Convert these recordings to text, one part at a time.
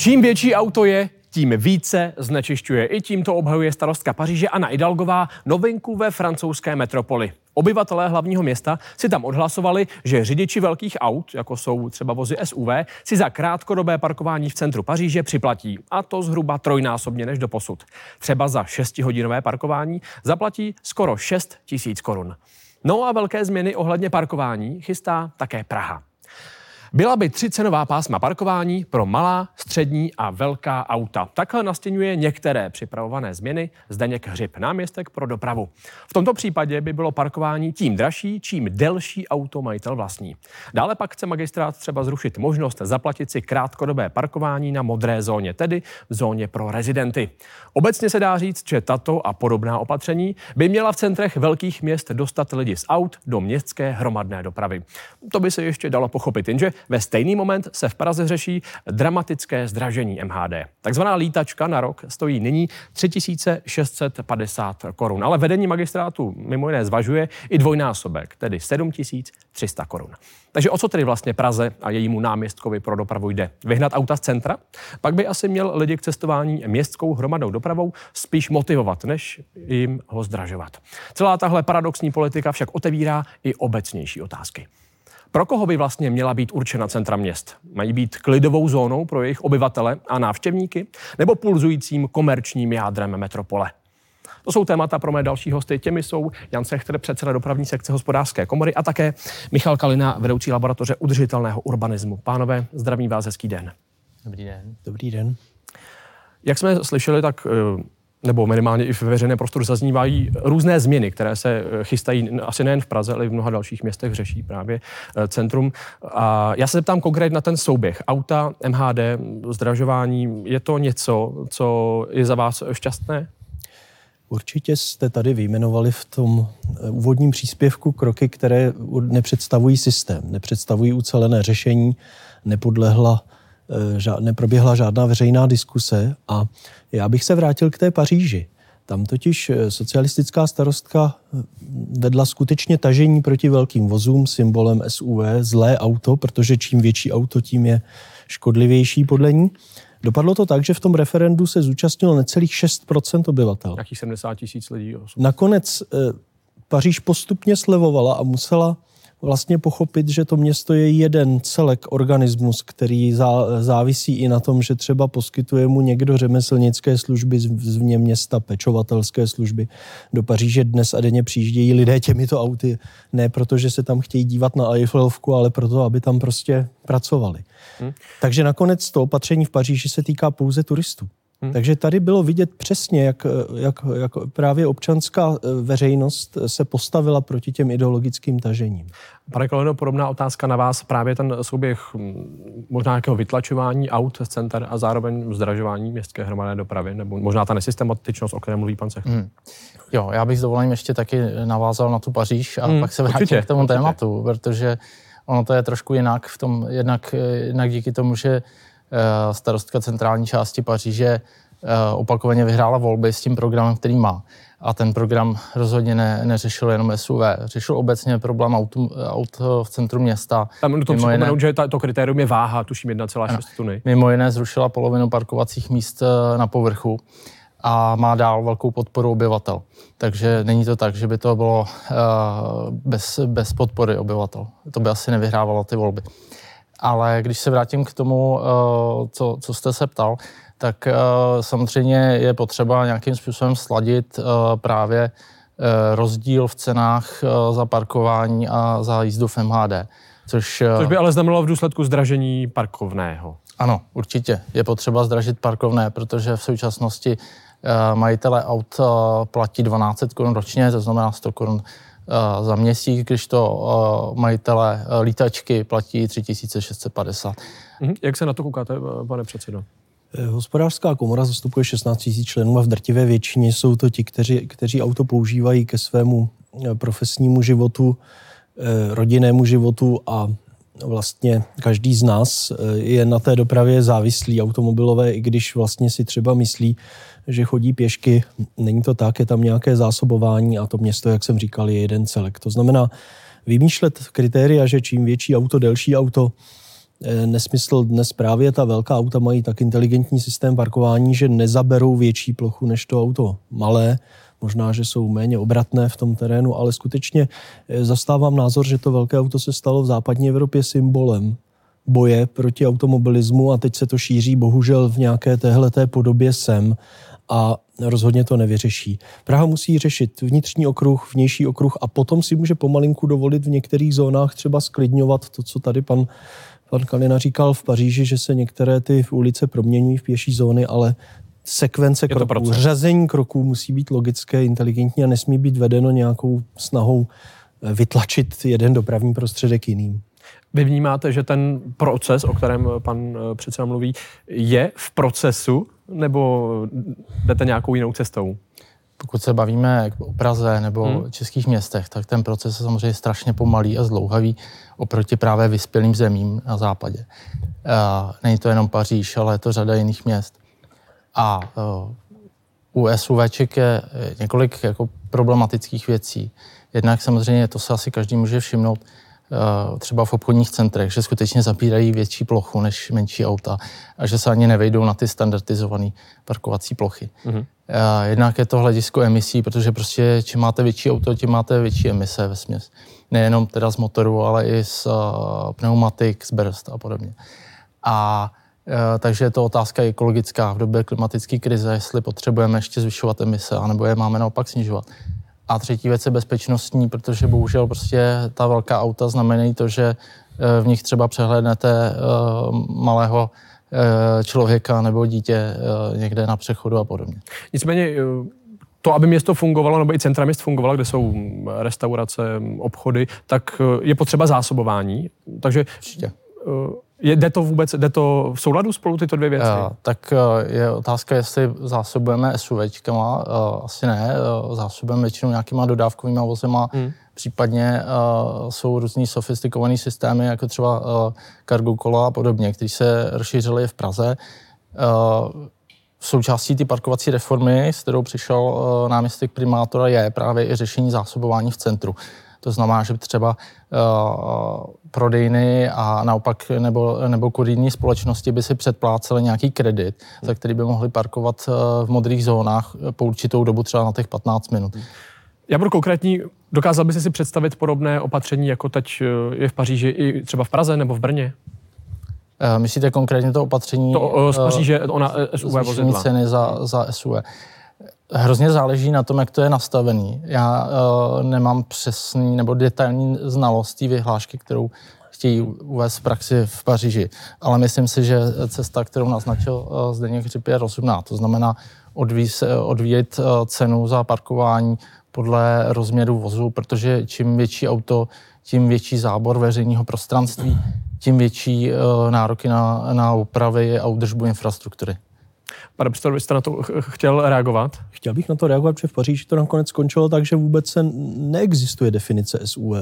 Čím větší auto je, tím více znečišťuje. I tím to obhajuje starostka Paříže Anna Idalgová novinku ve francouzské metropoli. Obyvatelé hlavního města si tam odhlasovali, že řidiči velkých aut, jako jsou třeba vozy SUV, si za krátkodobé parkování v centru Paříže připlatí. A to zhruba trojnásobně než do posud. Třeba za 6-hodinové parkování zaplatí skoro 6 tisíc korun. No a velké změny ohledně parkování chystá také Praha. Byla by tři cenová pásma parkování pro malá, střední a velká auta. Takhle nastěňuje některé připravované změny Zdeněk Hřib, náměstek pro dopravu. V tomto případě by bylo parkování tím dražší, čím delší auto majitel vlastní. Dále pak chce magistrát třeba zrušit možnost zaplatit si krátkodobé parkování na modré zóně, tedy v zóně pro rezidenty. Obecně se dá říct, že tato a podobná opatření by měla v centrech velkých měst dostat lidi z aut do městské hromadné dopravy. To by se ještě dalo pochopit, jenže ve stejný moment se v Praze řeší dramatické zdražení MHD. Takzvaná lítačka na rok stojí nyní 3650 korun, ale vedení magistrátu mimo jiné zvažuje i dvojnásobek, tedy 7300 korun. Takže o co tedy vlastně Praze a jejímu náměstkovi pro dopravu jde? Vyhnat auta z centra? Pak by asi měl lidi k cestování městskou hromadou dopravou spíš motivovat, než jim ho zdražovat. Celá tahle paradoxní politika však otevírá i obecnější otázky. Pro koho by vlastně měla být určena centra měst? Mají být klidovou zónou pro jejich obyvatele a návštěvníky nebo pulzujícím komerčním jádrem metropole? To jsou témata pro mé další hosty. Těmi jsou Jan Sechter, předseda dopravní sekce hospodářské komory a také Michal Kalina, vedoucí laboratoře udržitelného urbanismu. Pánové, zdravím vás, hezký den. Dobrý den. Dobrý den. Jak jsme slyšeli, tak eh, nebo minimálně i v veřejném prostoru zaznívají různé změny, které se eh, chystají asi nejen v Praze, ale i v mnoha dalších městech řeší právě eh, centrum. A já se zeptám konkrétně na ten souběh. Auta, MHD, zdražování, je to něco, co je za vás šťastné? Určitě jste tady vyjmenovali v tom eh, úvodním příspěvku kroky, které nepředstavují systém, nepředstavují ucelené řešení, nepodlehla, neproběhla žádná veřejná diskuse a já bych se vrátil k té Paříži. Tam totiž eh, socialistická starostka eh, vedla skutečně tažení proti velkým vozům, symbolem SUV, zlé auto, protože čím větší auto, tím je škodlivější podle ní. Dopadlo to tak, že v tom referendu se zúčastnilo necelých 6% obyvatel. Jakých 70 tisíc lidí. Nakonec eh, Paříž postupně slevovala a musela vlastně pochopit, že to město je jeden celek organismus, který závisí i na tom, že třeba poskytuje mu někdo řemeslnické služby z vně města, pečovatelské služby. Do Paříže dnes a denně přijíždějí lidé těmito auty, ne protože se tam chtějí dívat na Eiffelovku, ale proto, aby tam prostě pracovali. Hmm. Takže nakonec to opatření v Paříži se týká pouze turistů. Hmm. Takže tady bylo vidět přesně, jak, jak, jak právě občanská eh, veřejnost se postavila proti těm ideologickým tažením. Pane Koleno, podobná otázka na vás. Právě ten souběh hm, možná nějakého vytlačování aut z center a zároveň zdražování městské hromadné dopravy, nebo možná ta nesystematičnost, o které mluví pan Sech. Hmm. Jo, já bych s dovolením ještě taky navázal na tu Paříž a hmm, pak se vrátím k tomu určitě. tématu, protože ono to je trošku jinak v tom, jednak, jednak díky tomu, že Eh, starostka centrální části Paříže eh, opakovaně vyhrála volby s tím programem, který má. A ten program rozhodně ne, neřešil jenom SUV, řešil obecně problém aut, aut v centru města. Tam to jiné, že ta, to kritérium je váha, tuším 1,6 tuny. Mimo jiné zrušila polovinu parkovacích míst eh, na povrchu a má dál velkou podporu obyvatel. Takže není to tak, že by to bylo uh, bez, bez podpory obyvatel. To by asi nevyhrávalo ty volby. Ale když se vrátím k tomu, eh, co, co jste se ptal, tak eh, samozřejmě je potřeba nějakým způsobem sladit eh, právě rozdíl v cenách za parkování a za jízdu v MHD. Což, což by ale znamenalo v důsledku zdražení parkovného. Ano, určitě. Je potřeba zdražit parkovné, protože v současnosti majitele aut platí 12 korun ročně, to znamená 100 korun za měsíc, když to eh, majitele eh, lítačky platí 3650. Mhm. Jak se na to koukáte, pane předsedo? Hospodářská komora zastupuje 16 000 členů a v drtivé většině jsou to ti, kteří, kteří auto používají ke svému profesnímu životu, rodinnému životu a vlastně každý z nás je na té dopravě závislý automobilové, i když vlastně si třeba myslí, že chodí pěšky. Není to tak, je tam nějaké zásobování a to město, jak jsem říkal, je jeden celek. To znamená, vymýšlet kritéria, že čím větší auto, delší auto, eh, nesmysl. Dnes právě ta velká auta mají tak inteligentní systém parkování, že nezaberou větší plochu než to auto malé. Možná, že jsou méně obratné v tom terénu, ale skutečně eh, zastávám názor, že to velké auto se stalo v západní Evropě symbolem boje proti automobilismu a teď se to šíří bohužel v nějaké téhleté podobě sem a rozhodně to nevyřeší. Praha musí řešit vnitřní okruh, vnější okruh a potom si může pomalinku dovolit v některých zónách třeba sklidňovat to, co tady pan, pan Kalina říkal v Paříži, že se některé ty ulice proměňují v pěší zóny, ale sekvence kroků, řazení kroků musí být logické, inteligentní a nesmí být vedeno nějakou snahou eh, vytlačit jeden dopravní prostředek jiným. Vy vnímáte, že ten proces, o kterém pan eh, předseda mluví, je v procesu, nebo jdete nějakou jinou cestou? Pokud se bavíme o Praze nebo hmm. českých městech, tak ten proces je samozřejmě strašně pomalý a zdlouhavý oproti právě vyspělým zemím na západě. A není to jenom Paříž, ale je to řada jiných měst. A uh, u SUVček je několik jako problematických věcí. Jednak samozřejmě, to se asi každý může všimnout, Eh, třeba v obchodních centrech, že skutečně zapírají větší plochu než menší auta a že se ani nevejdou na ty standardizované parkovací plochy. Mm-hmm. Jednak je to hledisko emisí, protože prostě čím máte větší auto, tím máte větší emise ve směs. Nejenom teda z motoru, ale i z pneumatik, z brzd a podobně. A takže je to otázka ekologická v době klimatické krize, jestli potřebujeme ještě zvyšovat emise, anebo je máme naopak snižovat. A třetí věc je bezpečnostní, protože bohužel prostě ta velká auta znamenají to, že eh, v nich třeba přehlednete eh, malého eh, člověka nebo dítě někde na přechodu a podobně. Nicméně to, aby město fungovalo, nebo i centra měst fungovalo, kde jsou restaurace, obchody, tak je potřeba zásobování. Takže Určitě. Je, jde to vůbec, jde to v souladu spolu tyto dvě věci? Uh, tak uh, je otázka, jestli zásobujeme SUVčkama, uh, asi ne, uh, zásobujeme většinou nějakýma dodávkovými vozema, hmm. případně uh, jsou různý sofistikované systémy, jako třeba uh, cargo kola a podobně, které se rozšířily v Praze. Uh, součástí ty parkovací reformy, s kterou přišel uh, náměstek primátora, je právě i řešení zásobování v centru. To znamená, že třeba uh, prodejny a naopak nebo, nebo kurijní společnosti by si předplácely nějaký kredit, hmm. za který by mohli parkovat uh, v modrých zónách po určitou dobu, třeba na těch 15 minut. Já budu konkrétní. Dokázal byste si představit podobné opatření, jako teď je v Paříži, i třeba v Praze nebo v Brně? Myslíte konkrétně to opatření? To z Paříže, ona SUV vozidla. ceny za, za SUV. Hrozně záleží na tom, jak to je nastavený. Já uh, nemám přesný nebo detailní znalost té vyhlášky, kterou chtějí uvést v praxi v Paříži. Ale myslím si, že cesta, kterou naznačil uh, Zdeněk Hřib, je rozumná. To znamená odvíjet, odvíjet uh, cenu za parkování podle rozměru vozu, protože čím větší auto, tím větší zábor veřejného prostranství, tím větší uh, nároky na, na opravy a údržbu infrastruktury. Pane předsedo, byste na to chtěl reagovat? Chtěl bych na to reagovat, protože v Paříži to nakonec skončilo tak, že vůbec se neexistuje definice SUV.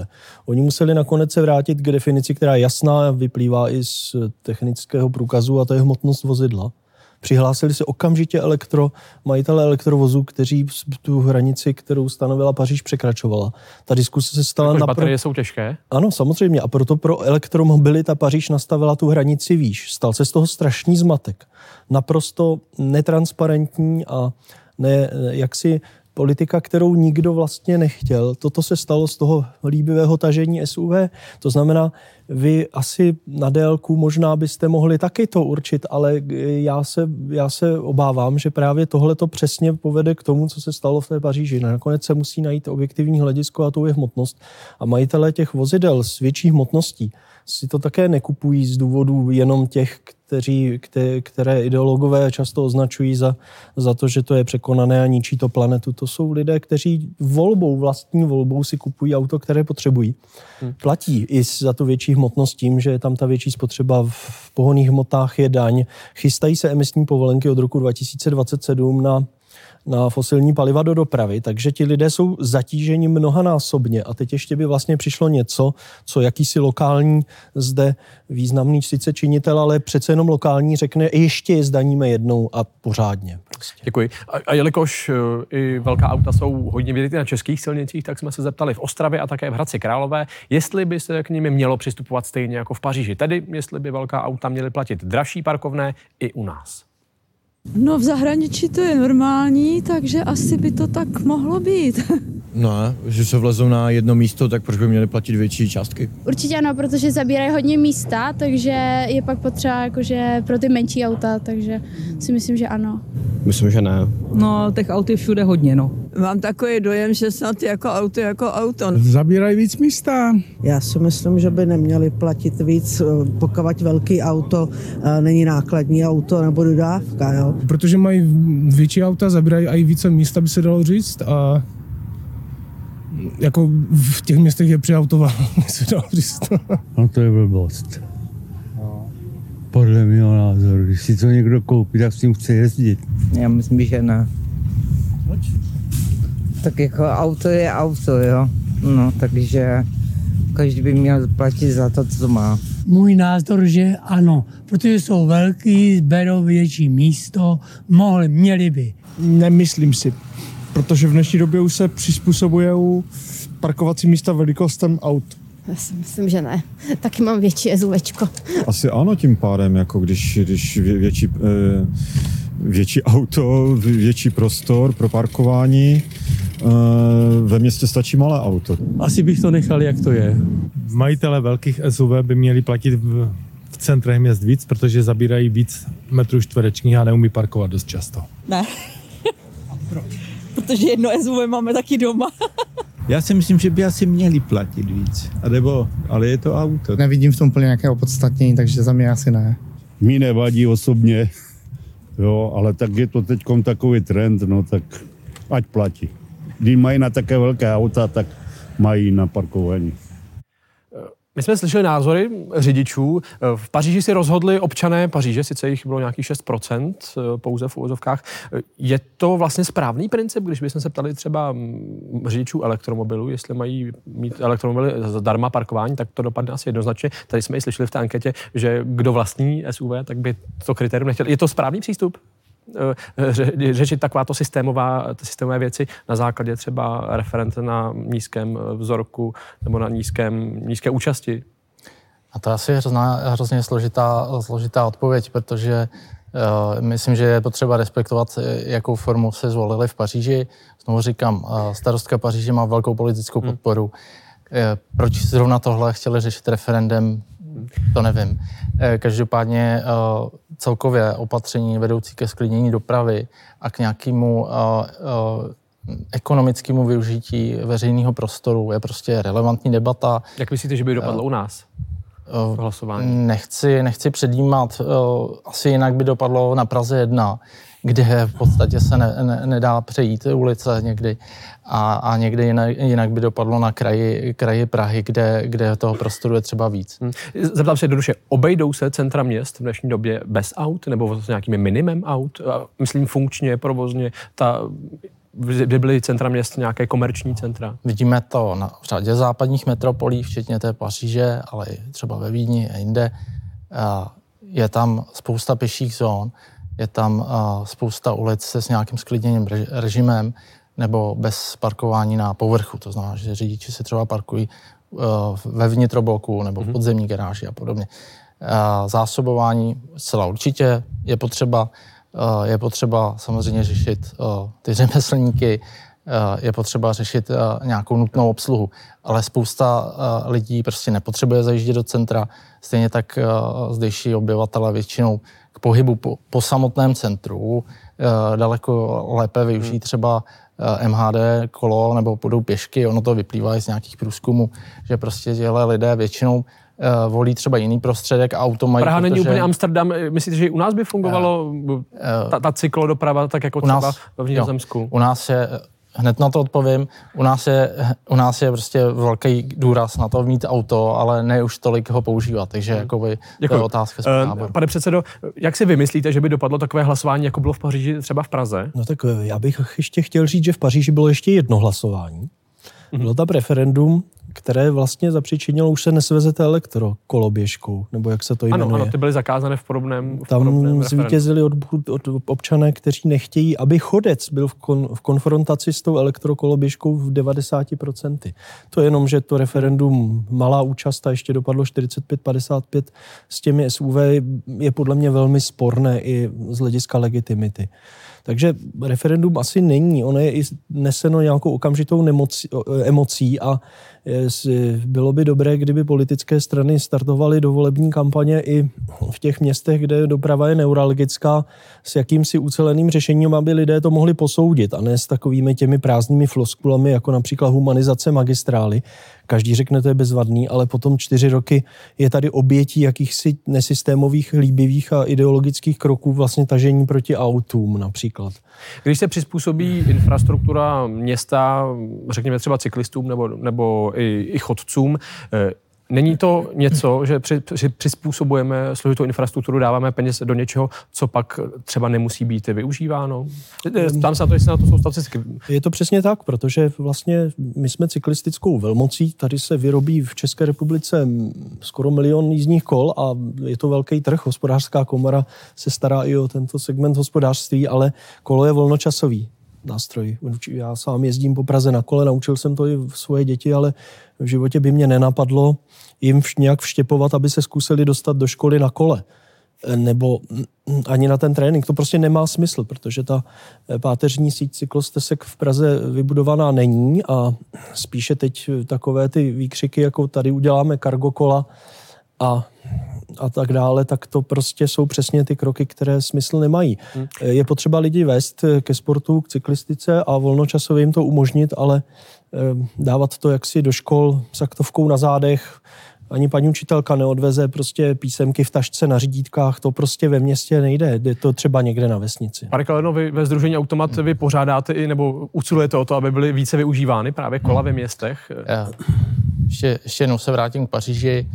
Oni museli nakonec se vrátit k definici, která jasná, vyplývá i z technického průkazu a to je hmotnost vozidla. Přihlásili se okamžitě elektro, majitele elektrovozů, kteří tu hranici, kterou stanovila Paříž, překračovala. Ta diskuse se stala... na baterie jsou těžké? Ano, samozřejmě. A proto pro elektromobilita Paříž nastavila tu hranici výš. Stal se z toho strašný zmatek. Naprosto netransparentní a ne, jaksi politika, kterou nikdo vlastně nechtěl. Toto se stalo z toho líbivého tažení SUV. To znamená, vy asi na délku možná byste mohli taky to určit, ale já se, já se obávám, že právě tohle to přesně povede k tomu, co se stalo v té Paříži. Nakonec se musí najít objektivní hledisko a to je hmotnost. A majitelé těch vozidel s větší hmotností si to také nekupují z důvodu jenom těch, kteří, které ideologové často označují za, za to, že to je překonané a ničí to planetu. To jsou lidé, kteří volbou, vlastní volbou si kupují auto, které potřebují. Hmm. Platí i za tu větší hmotnost tím, že je tam ta větší spotřeba v pohoných hmotách je daň. Chystají se emisní povolenky od roku 2027 na na fosilní paliva do dopravy, takže ti lidé jsou zatíženi mnohanásobně a teď ještě by vlastně přišlo něco, co jakýsi lokální zde významný sice činitel, ale přece jenom lokální řekne, ještě je zdaníme jednou a pořádně. Prostě. Děkuji. A, a jelikož uh, i velká auta jsou hodně vidět na českých silnicích, tak jsme se zeptali v Ostravě a také v Hradci Králové, jestli by se k nimi mělo přistupovat stejně jako v Paříži, tedy jestli by velká auta měly platit dražší parkovné i u nás. No v zahraničí to je normální, takže asi by to tak mohlo být. No, že se vlezou na jedno místo, tak proč by měli platit větší částky? Určitě ano, protože zabírají hodně místa, takže je pak potřeba jakože pro ty menší auta, takže si myslím, že ano. Myslím, že ne. No, těch aut je všude hodně, no. Mám takový dojem, že snad jako auto jako auto. Zabírají víc místa. Já si myslím, že by neměli platit víc, pokud velký auto není nákladní auto nebo dodávka. Jo? Protože mají větší auta, zabírají i více místa, by se dalo říct. A jako v těch městech je přeautováno, se dalo říct. no to je blbost. Podle mého názoru, když si to někdo koupí, tak s tím chce jezdit. Já myslím, že ne. Proč? Tak jako auto je auto, jo. No, takže každý by měl platit za to, co má. Můj názor, že ano, protože jsou velký, berou větší místo, mohli, měli by. Nemyslím si, protože v dnešní době už se přizpůsobují parkovací místa velikostem aut. Já si myslím, že ne. Taky mám větší SUVčko. Asi ano tím pádem, jako když, když vě, větší, eh, větší auto, větší prostor pro parkování, ve městě stačí malé auto. Asi bych to nechal, jak to je. Majitele velkých SUV by měli platit v, v centrech měst víc, protože zabírají víc metrů čtverečních a neumí parkovat dost často. Ne. Proč? Protože jedno SUV máme taky doma. Já si myslím, že by asi měli platit víc. A nebo, ale je to auto. Nevidím v tom úplně nějaké opodstatnění, takže za mě asi ne. Mí nevadí osobně, jo, ale tak je to teď takový trend, no tak ať platí. Když mají na také velké auta, tak mají na parkování. My jsme slyšeli názory řidičů. V Paříži si rozhodli občané Paříže, sice jich bylo nějakých 6% eh, pouze v úvozovkách. Je to vlastně správný princip, když bychom se ptali třeba mm, řidičů elektromobilů, jestli mají mít elektromobily zdarma parkování, tak to dopadne asi jednoznačně. Tady jsme i slyšeli v té anketě, že kdo vlastní SUV, tak by to kritérium nechtěl. Je to správný přístup? Eh, řešit takováto systémová, systémové věci na základě třeba referent na nízkém vzorku nebo na nízkém, nízké účasti? A to asi je hrozná, hrozně složitá, složitá odpověď, protože uh, myslím, že je potřeba respektovat, jakou formu se zvolili v Paříži. Znovu říkám, uh, starostka Paříže má velkou politickou hmm. podporu. Hmm. Proč zrovna tohle chtěli řešit referendem, to nevím. Každopádně celkově opatření vedoucí ke sklidnění dopravy a k nějakému uh, uh, ekonomickému využití veřejného prostoru je prostě relevantní debata. Jak myslíte, že by dopadlo uh, u nás? Hlasování. Nechci, nechci předjímat, asi jinak by dopadlo na Praze 1, kde v podstatě se ne, ne, nedá přejít ulice někdy a, a někdy jinak, jinak by dopadlo na kraji, kraji Prahy, kde, kde toho prostoru je třeba víc. Hmm. Zeptám se jednoduše, obejdou se centra měst v dnešní době bez aut nebo s nějakými minimem aut? Myslím funkčně, provozně, ta kde byly centra měst nějaké komerční centra? Vidíme to na řadě západních metropolí, včetně té Paříže, ale i třeba ve Vídni a jinde. Je tam spousta pěších zón, je tam spousta ulic se s nějakým sklidněným režimem nebo bez parkování na povrchu. To znamená, že řidiči si třeba parkují ve vnitrobloku nebo v mhm. podzemní garáži a podobně. Zásobování zcela určitě je potřeba. Je potřeba samozřejmě řešit ty řemeslníky, je potřeba řešit nějakou nutnou obsluhu, ale spousta lidí prostě nepotřebuje zajíždět do centra. Stejně tak zdejší obyvatele většinou k pohybu po, po samotném centru daleko lépe využijí hmm. třeba MHD kolo nebo půjdou pěšky, ono to vyplývá i z nějakých průzkumů, že prostě těhle lidé většinou uh, volí třeba jiný prostředek a auto mají. Praha protože... není úplně Amsterdam. Myslíte, že i u nás by fungovalo uh, ta, ta cyklodoprava tak jako třeba nás, ve Vnitrozemsku? U nás je hned na to odpovím. U nás je, u nás je prostě velký důraz na to mít auto, ale ne už tolik ho používat, takže Hmm. jakoby, Děkuji. to je otázka náboru. Pane předsedo, jak si vymyslíte, že by dopadlo takové hlasování, jako bylo v Paříži, třeba v Praze? No tak eh, já bych ještě chtěl říct, že v Paříži bylo ještě jedno hlasování. Bylo tam referendum, které vlastně zapříčinilo, už se nesvezete elektrokoloběžkou, nebo jak se to jmenuje. Ano, ano, ty byly zakázané v podobném, v Tam podobném zvítězili od, od občané, kteří nechtějí, aby chodec byl v, kon, v konfrontaci s tou elektrokoloběžkou v 90%. To je jenom, že to referendum, malá účast a ještě dopadlo 45-55 s těmi SUV je podle mě velmi sporné i z hlediska legitimity. Takže referendum asi není. Ono je i neseno nějakou okamžitou nemocí, emocí a s- bylo by dobré, kdyby politické strany startovaly do volební kampaně i v těch městech, kde doprava je neuralgická, s jakýmsi uceleným řešením, aby lidé to mohli posoudit a ne s takovými těmi prázdnými floskulami, jako například humanizace magistrály. Každý řekne, to je bezvadný, ale potom čtyři roky je tady obětí jakýchsi nesystémových, líbivých a ideologických kroků, vlastně tažení proti autům například. Když se přizpůsobí infrastruktura města, řekněme třeba cyklistům nebo, nebo i, i chodcům, eh, Není to něco, že při, při, přizpůsobujeme složitou infrastrukturu, dáváme peněz do něčeho, co pak třeba nemusí být využíváno? Ptám se na to, jestli na to jsou statistiky. Je to přesně tak, protože vlastně my jsme cyklistickou velmocí, tady se vyrobí v České republice skoro milion jízdních kol a je to velký trh, hospodářská komora se stará i o tento segment hospodářství, ale kolo je volnočasový nástroj. Já sám jezdím po Praze na kole, naučil jsem to i svoje děti, ale v životě by mě nenapadlo jim nějak vštěpovat, aby se zkusili dostat do školy na kole nebo mm, ani na ten trénink. To prostě nemá smysl, protože ta eh, páteřní síť cyklostesek v Praze vybudovaná není a spíše teď takové ty výkřiky, jako tady uděláme kargokola a, a tak dále, tak to prostě jsou přesně ty kroky, které smysl nemají. Hmm. Je potřeba lidi vést ke sportu, k cyklistice a volnočasově jim to umožnit, ale dávat to jaksi do škol s aktovkou na zádech, ani paní učitelka neodveze prostě písemky v tašce na řídítkách, to prostě ve městě nejde, jde to třeba někde na vesnici. Pane Kaleno, vy ve Združení Automat vy pořádáte i, nebo usilujete o to, aby byly více využívány právě kola ve městech? Já ještě, ještě jednou se vrátím k Paříži.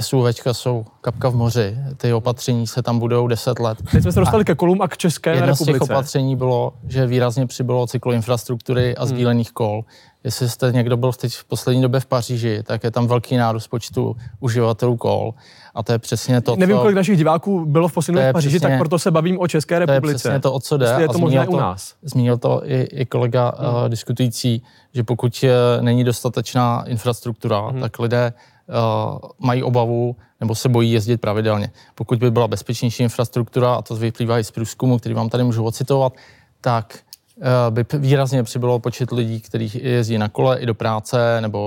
SUVčka jsou kapka v moři. Ty opatření se tam budou 10 let. Teď jsme se dostali ke kolům a k České Jedno republice. z těch opatření bylo, že výrazně přibylo cykloinfrastruktury a sdílených kol. Jestli jste někdo byl teď v poslední době v Paříži, tak je tam velký nárůst počtu uživatelů kol. A to je přesně to, Nevím, co... kolik našich diváků bylo v poslední je době v Paříži, přesně- tak proto se bavím o České To je republice. přesně to, o co jde. Jestli je a to možné zmínil u nás. Zmínil to i, i kolega Hmm. uh, diskutující, že pokud eh, není dostatečná infrastruktura, Hmm. tak lidé mají obavu nebo se bojí jezdit pravidelně. Pokud by byla bezpečnější infrastruktura, a to vyplývá i z průzkumu, který vám tady můžu ocitovat, tak eh, by výrazně přibylo počet lidí, kteří jezdí na kole i do práce nebo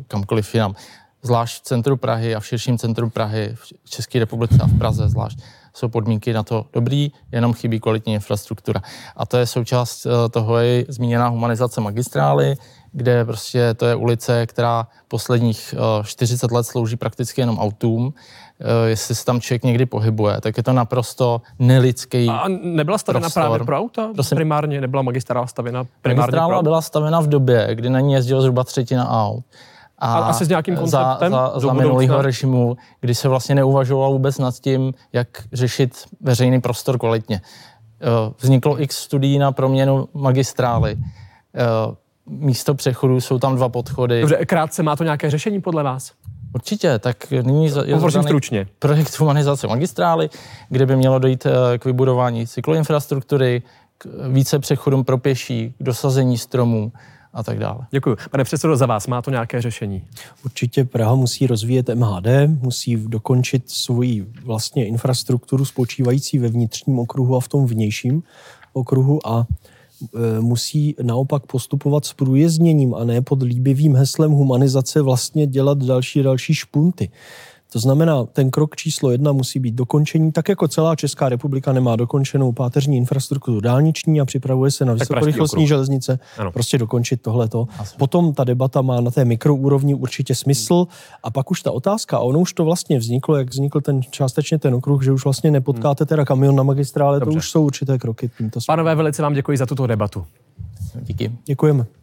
eh, kamkoliv jinam. Zvlášť v centru Prahy a v širším centru Prahy, v České republice a v Praze zvlášť, jsou podmínky na to dobrý, jenom chybí kvalitní infrastruktura. A to je součást eh, toho je zmíněná humanizace magistrály, kde prostě to je ulice, která posledních eh, 40 let slouží prakticky jenom autům. Eh, Jestli se tam člověk někdy pohybuje, tak je to naprosto nelidský A nebyla stavěna prostor. právě pro auta? Prosím? Primárně nebyla magistrála stavěna primárně pro Magistrála auta? byla stavena v době, kdy na ní jezdilo zhruba třetina aut. A asi s nějakým za, konceptem za, za budoucna? minulého režimu, kdy se vlastně neuvažovalo vůbec nad tím, jak řešit veřejný prostor kvalitně. Eh, Vzniklo x studií na proměnu magistrály. Místo přechodu jsou tam dva podchody. Dobře, krátce má to nějaké řešení podle vás? Určitě, tak nyní je Poprosím stručně. projekt humanizace magistrály, kde by mělo dojít eh, k vybudování cykloinfrastruktury, k více přechodům pro pěší, k dosazení stromů a tak dále. Děkuji. Pane předsedo, za vás má to nějaké řešení? Určitě Praha musí rozvíjet MHD, musí dokončit svoji vlastně infrastrukturu spočívající ve vnitřním okruhu a v tom vnějším okruhu a musí naopak postupovat s průjezdněním a ne pod líbivým heslem humanizace vlastně dělat další další špunty. To znamená, ten krok číslo jedna musí být dokončení, tak jako celá Česká republika nemá dokončenou páteřní infrastrukturu dálniční a připravuje se na vysokorychlostní železnice, Ano. prostě dokončit tohleto. Potom ta debata má na té mikroúrovni určitě smysl a pak už ta otázka, a ono už to vlastně vzniklo, jak vznikl ten částečně ten okruh, že už vlastně nepotkáte teda kamion na magistrále, to Dobře. už jsou určité kroky tímto směrem. Pánové, velice vám děkuji za tuto debatu. Díky. Děkujeme.